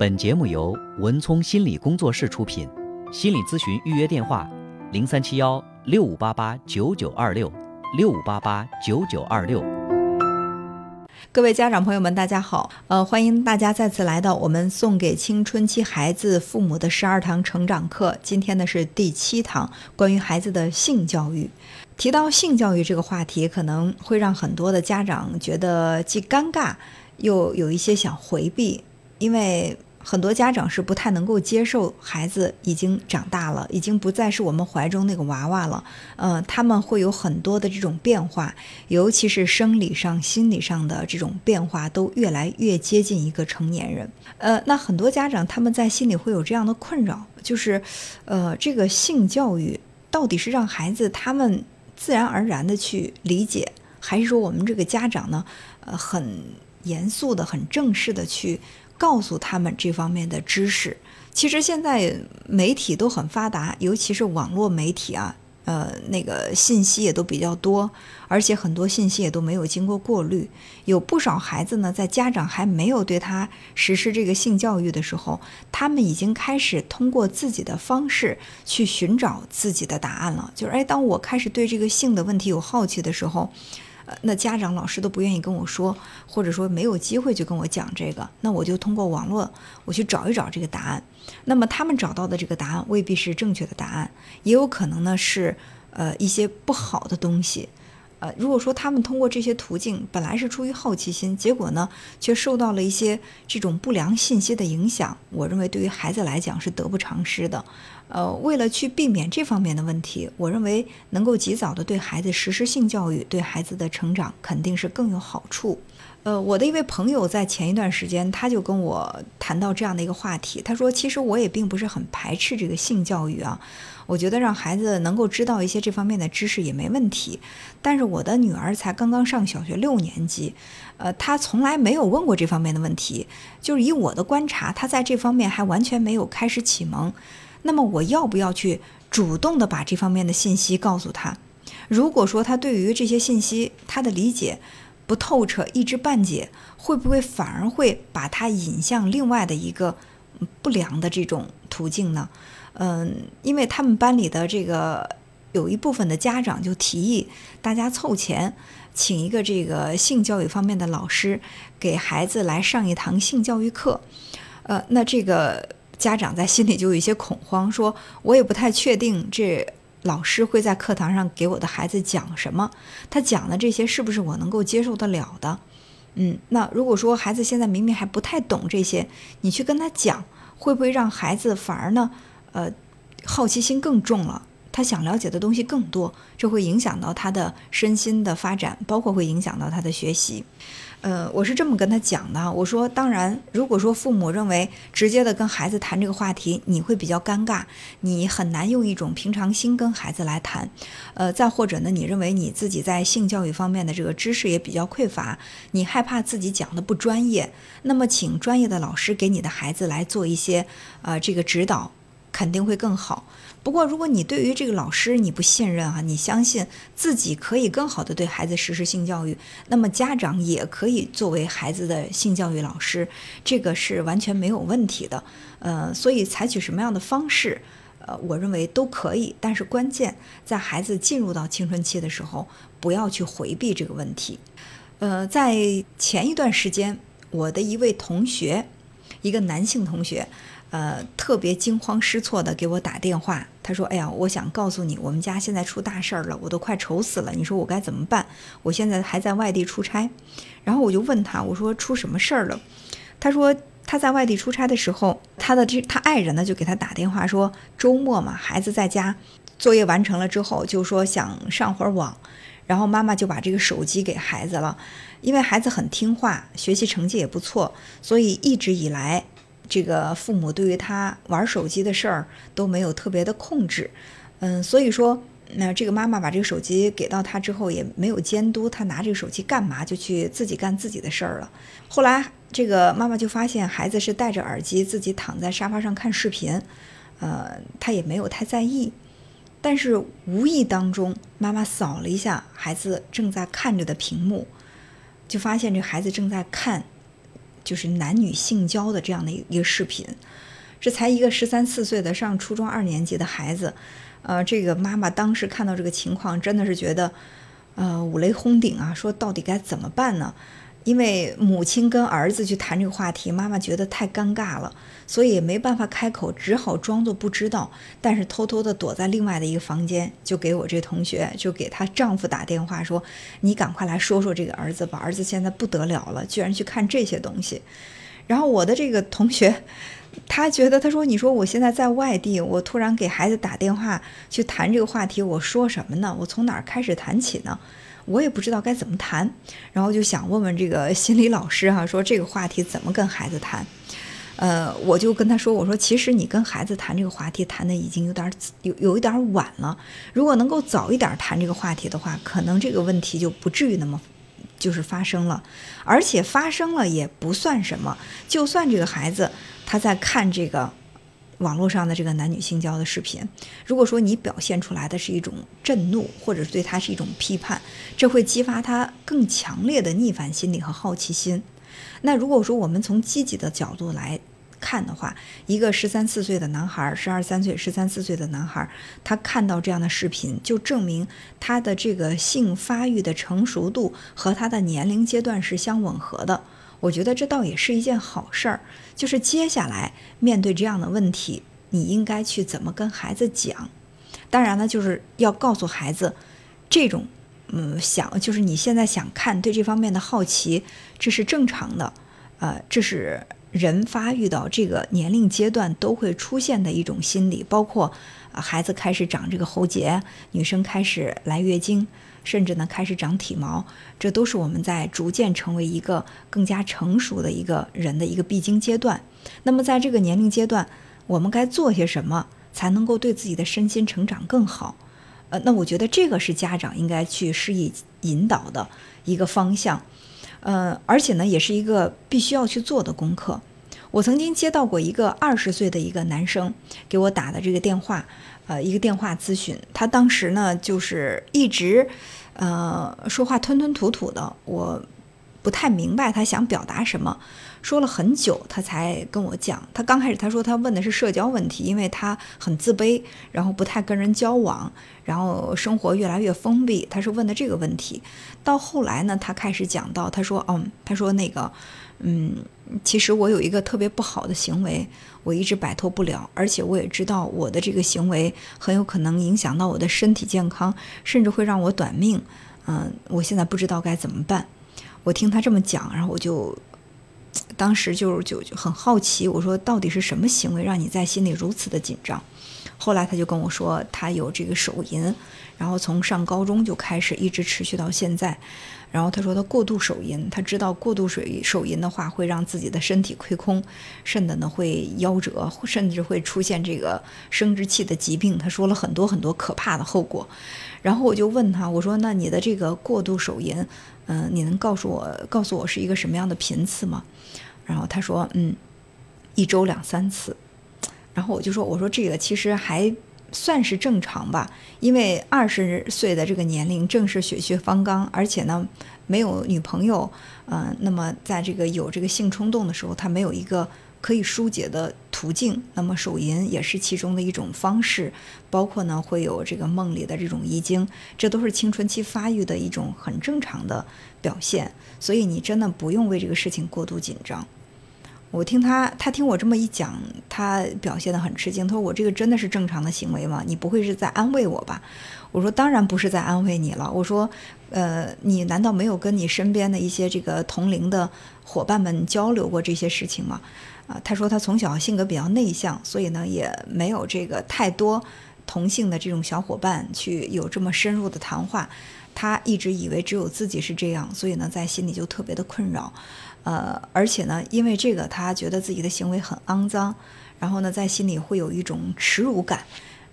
本节目由文聪心理工作室出品，心理咨询预约电话：零三七幺六五八八九九二六六五八八九九二六。各位家长朋友们，大家好，呃，欢迎大家再次来到我们送给青春期孩子父母的十二堂成长课。今天呢是第七堂，关于孩子的性教育。提到性教育这个话题，可能会让很多的家长觉得既尴尬，又有一些想回避，因为很多家长是不太能够接受孩子已经长大了，已经不再是我们怀中那个娃娃了。呃，他们会有很多的这种变化，尤其是生理上、心理上的这种变化，都越来越接近一个成年人。呃，那很多家长他们在心里会有这样的困扰，就是，呃，这个性教育到底是让孩子他们。自然而然的去理解，还是说我们这个家长呢，呃，很严肃的、很正式的去告诉他们这方面的知识？其实现在媒体都很发达，尤其是网络媒体啊。呃，那个信息也都比较多，而且很多信息也都没有经过过滤。有不少孩子呢，在家长还没有对他实施这个性教育的时候，他们已经开始通过自己的方式去寻找自己的答案了。就是，哎，当我开始对这个性的问题有好奇的时候。呃那家长、老师都不愿意跟我说，或者说没有机会去跟我讲这个，那我就通过网络，我去找一找这个答案。那么他们找到的这个答案未必是正确的答案，也有可能呢是呃一些不好的东西。呃，如果说他们通过这些途径本来是出于好奇心，结果呢却受到了一些这种不良信息的影响，我认为对于孩子来讲是得不偿失的。呃，为了去避免这方面的问题，我认为能够及早的对孩子实施性教育，对孩子的成长肯定是更有好处。呃，我的一位朋友在前一段时间，他就跟我谈到这样的一个话题，他说：“其实我也并不是很排斥这个性教育啊，我觉得让孩子能够知道一些这方面的知识也没问题。但是我的女儿才刚刚上小学六年级，呃，她从来没有问过这方面的问题，就是以我的观察，她在这方面还完全没有开始启蒙。那么我要不要去主动的把这方面的信息告诉她？如果说她对于这些信息她的理解，不透彻，一知半解，会不会反而会把他引向另外的一个不良的这种途径呢？嗯，因为他们班里的这个有一部分的家长就提议，大家凑钱请一个这个性教育方面的老师，给孩子来上一堂性教育课。呃，那这个家长在心里就有一些恐慌，说我也不太确定这。老师会在课堂上给我的孩子讲什么？他讲的这些是不是我能够接受得了的？嗯，那如果说孩子现在明明还不太懂这些，你去跟他讲，会不会让孩子反而呢？呃，好奇心更重了，他想了解的东西更多，这会影响到他的身心的发展，包括会影响到他的学习。呃，我是这么跟他讲的。我说，当然，如果说父母认为直接的跟孩子谈这个话题，你会比较尴尬，你很难用一种平常心跟孩子来谈。呃，再或者呢，你认为你自己在性教育方面的这个知识也比较匮乏，你害怕自己讲的不专业，那么请专业的老师给你的孩子来做一些呃这个指导，肯定会更好。不过，如果你对于这个老师你不信任啊，你相信自己可以更好的对孩子实施性教育，那么家长也可以作为孩子的性教育老师，这个是完全没有问题的。呃，所以采取什么样的方式，呃，我认为都可以。但是关键在孩子进入到青春期的时候，不要去回避这个问题。呃，在前一段时间，我的一位同学，一个男性同学。呃，特别惊慌失措的给我打电话，他说：“哎呀，我想告诉你，我们家现在出大事儿了，我都快愁死了。你说我该怎么办？我现在还在外地出差。”然后我就问他，我说：“出什么事儿了？”他说：“他在外地出差的时候，他的这他爱人呢就给他打电话说，周末嘛，孩子在家，作业完成了之后，就说想上会儿网，然后妈妈就把这个手机给孩子了，因为孩子很听话，学习成绩也不错，所以一直以来。”这个父母对于他玩手机的事儿都没有特别的控制，嗯，所以说，那这个妈妈把这个手机给到他之后，也没有监督他拿这个手机干嘛，就去自己干自己的事儿了。后来，这个妈妈就发现孩子是戴着耳机自己躺在沙发上看视频，呃，他也没有太在意，但是无意当中，妈妈扫了一下孩子正在看着的屏幕，就发现这孩子正在看。就是男女性交的这样的一个视频。这才一个十三四岁的上初中二年级的孩子，呃，这个妈妈当时看到这个情况，真的是觉得，呃，五雷轰顶啊！说到底该怎么办呢？因为母亲跟儿子去谈这个话题，妈妈觉得太尴尬了，所以没办法开口，只好装作不知道，但是偷偷的躲在另外的一个房间，就给我这同学，就给她丈夫打电话说：“你赶快来说说这个儿子吧，儿子现在不得了了，居然去看这些东西。”然后我的这个同学。他觉得，他说：“你说我现在在外地，我突然给孩子打电话去谈这个话题，我说什么呢？我从哪儿开始谈起呢？我也不知道该怎么谈。然后就想问问这个 心理老师哈，说这个话题怎么跟孩子谈？呃，我就跟他说，我说其实你跟孩子谈这个话题谈的已经有点有有一点晚了。如果能够早一点谈这个话题的话，可能这个问题就不至于那么。”就是发生了，而且发生了也不算什么。就算这个孩子他在看这个网络上的这个男女性交的视频，如果说你表现出来的是一种震怒，或者是对他是一种批判，这会激发他更强烈的逆反心理和好奇心。那如果说我们从积极的角度来，看的话，一个十三四岁的男孩，十二三岁、十三四岁的男孩，他看到这样的视频，就证明他的这个性发育的成熟度和他的年龄阶段是相吻合的。我觉得这倒也是一件好事儿。就是接下来面对这样的问题，你应该去怎么跟孩子讲？当然了，就是要告诉孩子，这种嗯想，就是你现在想看，对这方面的好奇，这是正常的，呃，这是。人发育到这个年龄阶段都会出现的一种心理，包括孩子开始长这个喉结，女生开始来月经，甚至呢开始长体毛，这都是我们在逐渐成为一个更加成熟的一个人的一个必经阶段。那么在这个年龄阶段，我们该做些什么才能够对自己的身心成长更好？呃，那我觉得这个是家长应该去施以引导的一个方向。呃，而且呢，也是一个必须要去做的功课。我曾经接到过一个二十岁的一个男生给我打的这个电话，呃，一个电话咨询。他当时呢，就是一直，呃，说话吞吞吐吐的，我不太明白他想表达什么。说了很久，他才跟我讲。他刚开始他说他问的是社交问题，因为他很自卑，然后不太跟人交往，然后生活越来越封闭。他是问的这个问题。到后来呢，他开始讲到，他说，嗯，他说那个，嗯，其实我有一个特别不好的行为，我一直摆脱不了，而且我也知道我的这个行为很有可能影响到我的身体健康，甚至会让我短命。嗯，我现在不知道该怎么办。我听他这么讲，然后我就。当时就就就很好奇，我说到底是什么行为让你在心里如此的紧张？后来他就跟我说，他有这个手淫，然后从上高中就开始，一直持续到现在。然后他说他过度手淫，他知道过度水手淫的话会让自己的身体亏空，甚至呢会夭折，甚至会出现这个生殖器的疾病。他说了很多很多可怕的后果。然后我就问他，我说那你的这个过度手淫，嗯，你能告诉我告诉我是一个什么样的频次吗？然后他说，嗯，一周两三次。然后我就说，我说这个其实还算是正常吧，因为二十岁的这个年龄正是血血方刚，而且呢没有女朋友，嗯，那么在这个有这个性冲动的时候，他没有一个可以疏解的途径，那么手淫也是其中的一种方式，包括呢会有这个梦里的这种遗精，这都是青春期发育的一种很正常的表现，所以你真的不用为这个事情过度紧张。我听他，他听我这么一讲，他表现得很吃惊。他说：“我这个真的是正常的行为吗？你不会是在安慰我吧？”我说：“当然不是在安慰你了。”我说：“呃，你难道没有跟你身边的一些这个同龄的伙伴们交流过这些事情吗？”啊，他说他从小性格比较内向，所以呢也没有这个太多同性的这种小伙伴去有这么深入的谈话。他一直以为只有自己是这样，所以呢在心里就特别的困扰。呃，而且呢，因为这个，他觉得自己的行为很肮脏，然后呢，在心里会有一种耻辱感，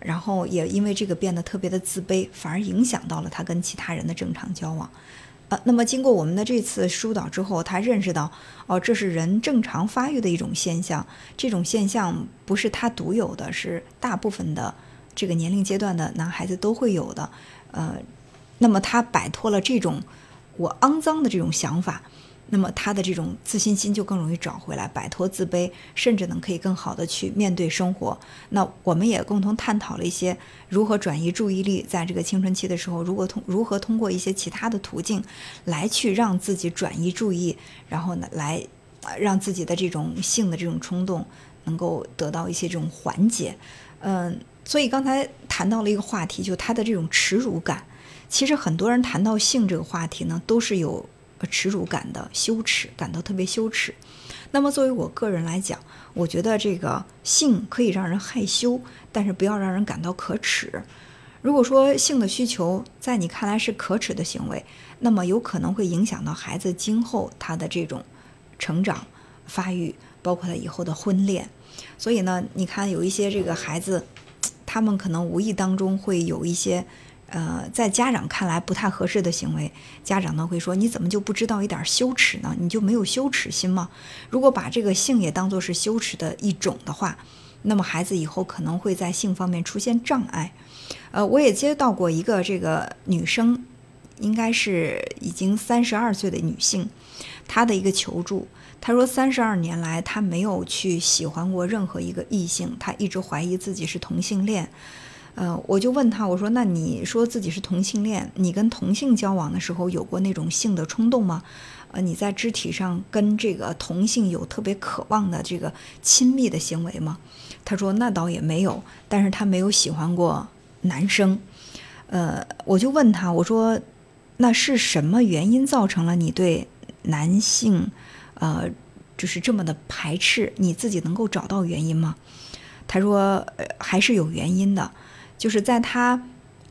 然后也因为这个变得特别的自卑，反而影响到了他跟其他人的正常交往。呃，那么经过我们的这次疏导之后，他认识到，哦，这是人正常发育的一种现象，这种现象不是他独有的，是大部分的这个年龄阶段的男孩子都会有的。呃，那么他摆脱了这种我肮脏的这种想法。那么他的这种自信心就更容易找回来，摆脱自卑，甚至能可以更好的去面对生活。那我们也共同探讨了一些如何转移注意力，在这个青春期的时候，如果通如何通过一些其他的途径来去让自己转移注意，然后呢，来让自己的这种性的这种冲动能够得到一些这种缓解。嗯，所以刚才谈到了一个话题，就他的这种耻辱感。其实很多人谈到性这个话题呢，都是有。耻辱感的羞耻，感到特别羞耻。那么作为我个人来讲，我觉得这个性可以让人害羞，但是不要让人感到可耻。如果说性的需求在你看来是可耻的行为，那么有可能会影响到孩子今后他的这种成长发育，包括他以后的婚恋。所以呢，你看有一些这个孩子，他们可能无意当中会有一些。呃，在家长看来不太合适的行为，家长呢会说：“你怎么就不知道一点羞耻呢？你就没有羞耻心吗？”如果把这个性也当做是羞耻的一种的话，那么孩子以后可能会在性方面出现障碍。呃，我也接到过一个这个女生，应该是已经三十二岁的女性，她的一个求助，她说三十二年来她没有去喜欢过任何一个异性，她一直怀疑自己是同性恋。呃，我就问他，我说：“那你说自己是同性恋，你跟同性交往的时候有过那种性的冲动吗？呃，你在肢体上跟这个同性有特别渴望的这个亲密的行为吗？”他说：“那倒也没有，但是他没有喜欢过男生。”呃，我就问他，我说：“那是什么原因造成了你对男性，呃，就是这么的排斥？你自己能够找到原因吗？”他说：“呃，还是有原因的。”就是在他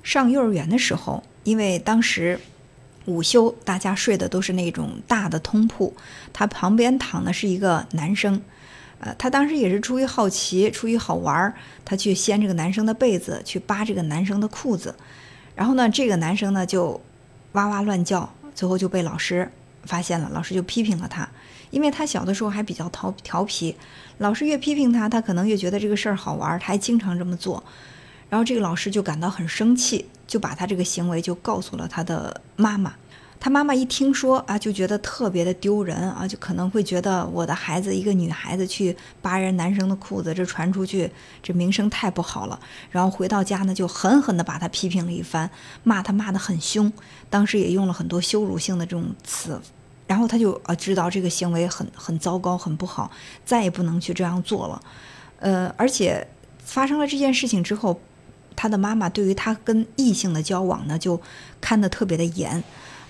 上幼儿园的时候，因为当时午休大家睡的都是那种大的通铺，他旁边躺的是一个男生，呃，他当时也是出于好奇，出于好玩儿，他去掀这个男生的被子，去扒这个男生的裤子，然后呢，这个男生呢就哇哇乱叫，最后就被老师发现了，老师就批评了他，因为他小的时候还比较调调皮，老师越批评他，他可能越觉得这个事儿好玩，他还经常这么做。然后这个老师就感到很生气，就把他这个行为就告诉了他的妈妈。他妈妈一听说啊，就觉得特别的丢人啊，就可能会觉得我的孩子一个女孩子去扒人男生的裤子，这传出去这名声太不好了。然后回到家呢，就狠狠地把他批评了一番，骂他骂得很凶，当时也用了很多羞辱性的这种词。然后他就啊知道这个行为很很糟糕，很不好，再也不能去这样做了。呃，而且发生了这件事情之后。他的妈妈对于他跟异性的交往呢，就看得特别的严，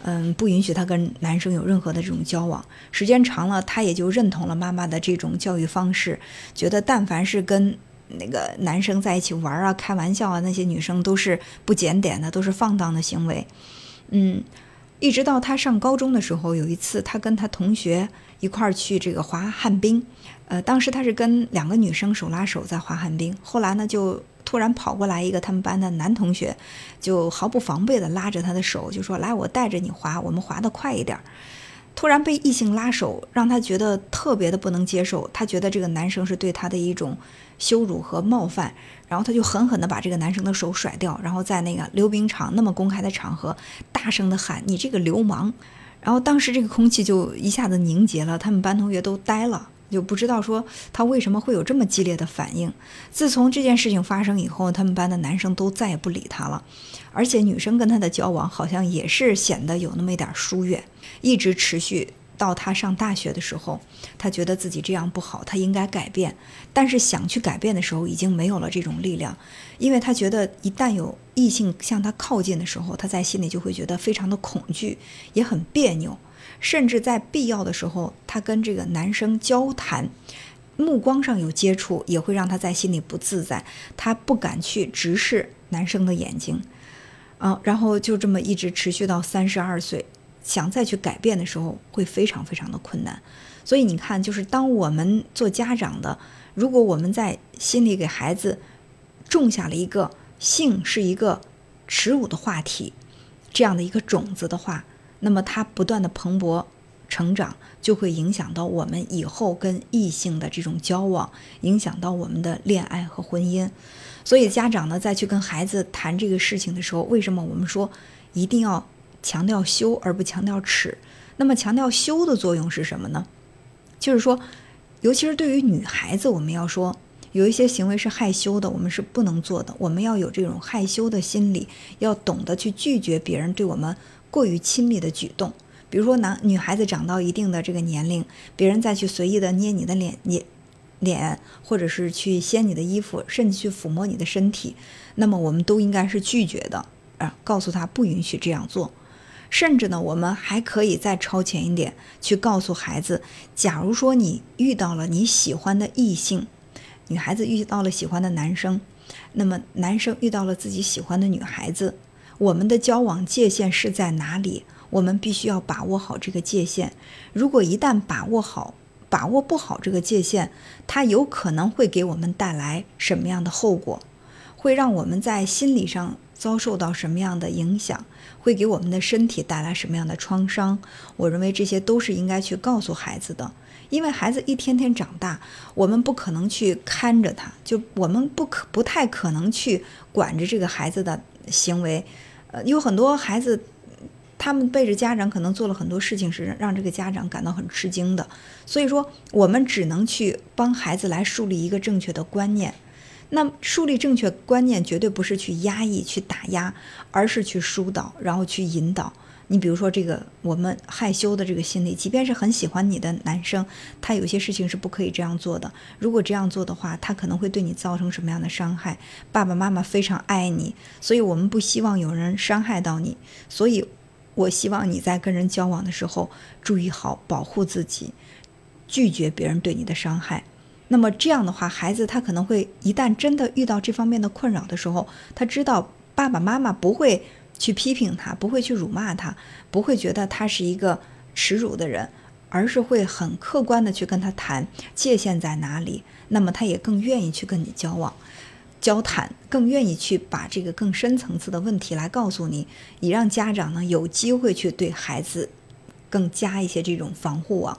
嗯，不允许他跟男生有任何的这种交往。时间长了，他也就认同了妈妈的这种教育方式，觉得但凡是跟那个男生在一起玩啊、开玩笑啊，那些女生都是不检点的，都是放荡的行为。嗯，一直到他上高中的时候，有一次他跟他同学一块儿去这个滑旱冰，呃，当时他是跟两个女生手拉手在滑旱冰，后来呢就。突然跑过来一个他们班的男同学，就毫不防备的拉着他的手，就说：“来，我带着你滑，我们滑得快一点。”突然被异性拉手，让他觉得特别的不能接受。他觉得这个男生是对他的一种羞辱和冒犯，然后他就狠狠地把这个男生的手甩掉，然后在那个溜冰场那么公开的场合，大声地喊：“你这个流氓！”然后当时这个空气就一下子凝结了，他们班同学都呆了。就不知道说他为什么会有这么激烈的反应。自从这件事情发生以后，他们班的男生都再也不理他了，而且女生跟他的交往好像也是显得有那么一点疏远，一直持续到他上大学的时候。他觉得自己这样不好，他应该改变，但是想去改变的时候已经没有了这种力量，因为他觉得一旦有异性向他靠近的时候，他在心里就会觉得非常的恐惧，也很别扭。甚至在必要的时候，他跟这个男生交谈，目光上有接触，也会让他在心里不自在。他不敢去直视男生的眼睛，啊，然后就这么一直持续到三十二岁，想再去改变的时候，会非常非常的困难。所以你看，就是当我们做家长的，如果我们在心里给孩子种下了一个性是一个耻辱的话题这样的一个种子的话，那么他不断的蓬勃成长，就会影响到我们以后跟异性的这种交往，影响到我们的恋爱和婚姻。所以家长呢，在去跟孩子谈这个事情的时候，为什么我们说一定要强调羞而不强调耻？那么强调羞的作用是什么呢？就是说，尤其是对于女孩子，我们要说有一些行为是害羞的，我们是不能做的。我们要有这种害羞的心理，要懂得去拒绝别人对我们过于亲密的举动。比如说，男女孩子长到一定的这个年龄，别人再去随意的捏你的脸、捏脸，或者是去掀你的衣服，甚至去抚摸你的身体，那么我们都应该是拒绝的，啊，告诉他不允许这样做。甚至呢，我们还可以再超前一点，去告诉孩子，假如说你遇到了你喜欢的异性，女孩子遇到了喜欢的男生，那么男生遇到了自己喜欢的女孩子，我们的交往界限是在哪里？我们必须要把握好这个界限。如果一旦把握好，把握不好这个界限，它有可能会给我们带来什么样的后果？会让我们在心理上遭受到什么样的影响？会给我们的身体带来什么样的创伤？我认为这些都是应该去告诉孩子的，因为孩子一天天长大，我们不可能去看着他，就我们不可不太可能去管着这个孩子的行为。呃，有很多孩子。他们背着家长，可能做了很多事情，是让这个家长感到很吃惊的。所以说，我们只能去帮孩子来树立一个正确的观念。那树立正确观念，绝对不是去压抑、去打压，而是去疏导，然后去引导。你比如说，这个我们害羞的这个心理，即便是很喜欢你的男生，他有些事情是不可以这样做的。如果这样做的话，他可能会对你造成什么样的伤害？爸爸妈妈非常爱你，所以我们不希望有人伤害到你，所以。我希望你在跟人交往的时候注意好保护自己，拒绝别人对你的伤害。那么这样的话，孩子他可能会一旦真的遇到这方面的困扰的时候，他知道爸爸妈妈不会去批评他，不会去辱骂他，不会觉得他是一个耻辱的人，而是会很客观的去跟他谈界限在哪里。那么他也更愿意去跟你交往。交谈更愿意去把这个更深层次的问题来告诉你，以让家长呢有机会去对孩子更加一些这种防护网。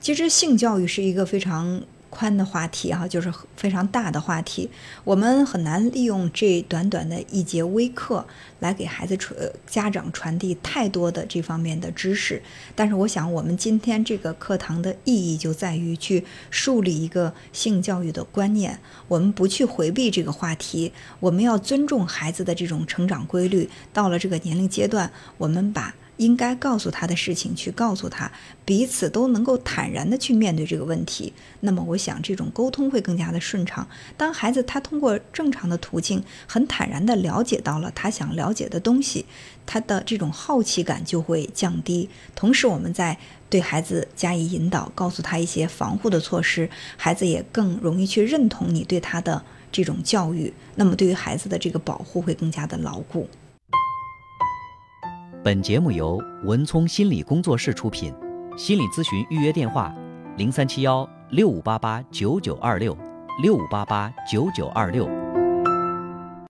其实性教育是一个非常。宽的话题哈，就是非常大的话题，我们很难利用这短短的一节微课来给孩子传家长传递太多的这方面的知识。但是，我想我们今天这个课堂的意义就在于去树立一个性教育的观念。我们不去回避这个话题，我们要尊重孩子的这种成长规律。到了这个年龄阶段，我们把。应该告诉他的事情，去告诉他，彼此都能够坦然的去面对这个问题。那么，我想这种沟通会更加的顺畅。当孩子他通过正常的途径，很坦然的了解到了他想了解的东西，他的这种好奇感就会降低。同时，我们在对孩子加以引导，告诉他一些防护的措施，孩子也更容易去认同你对他的这种教育。那么，对于孩子的这个保护会更加的牢固。本节目由文聪心理工作室出品，心理咨询预约电话：零三七幺六五八八九九二六六五八八九九二六。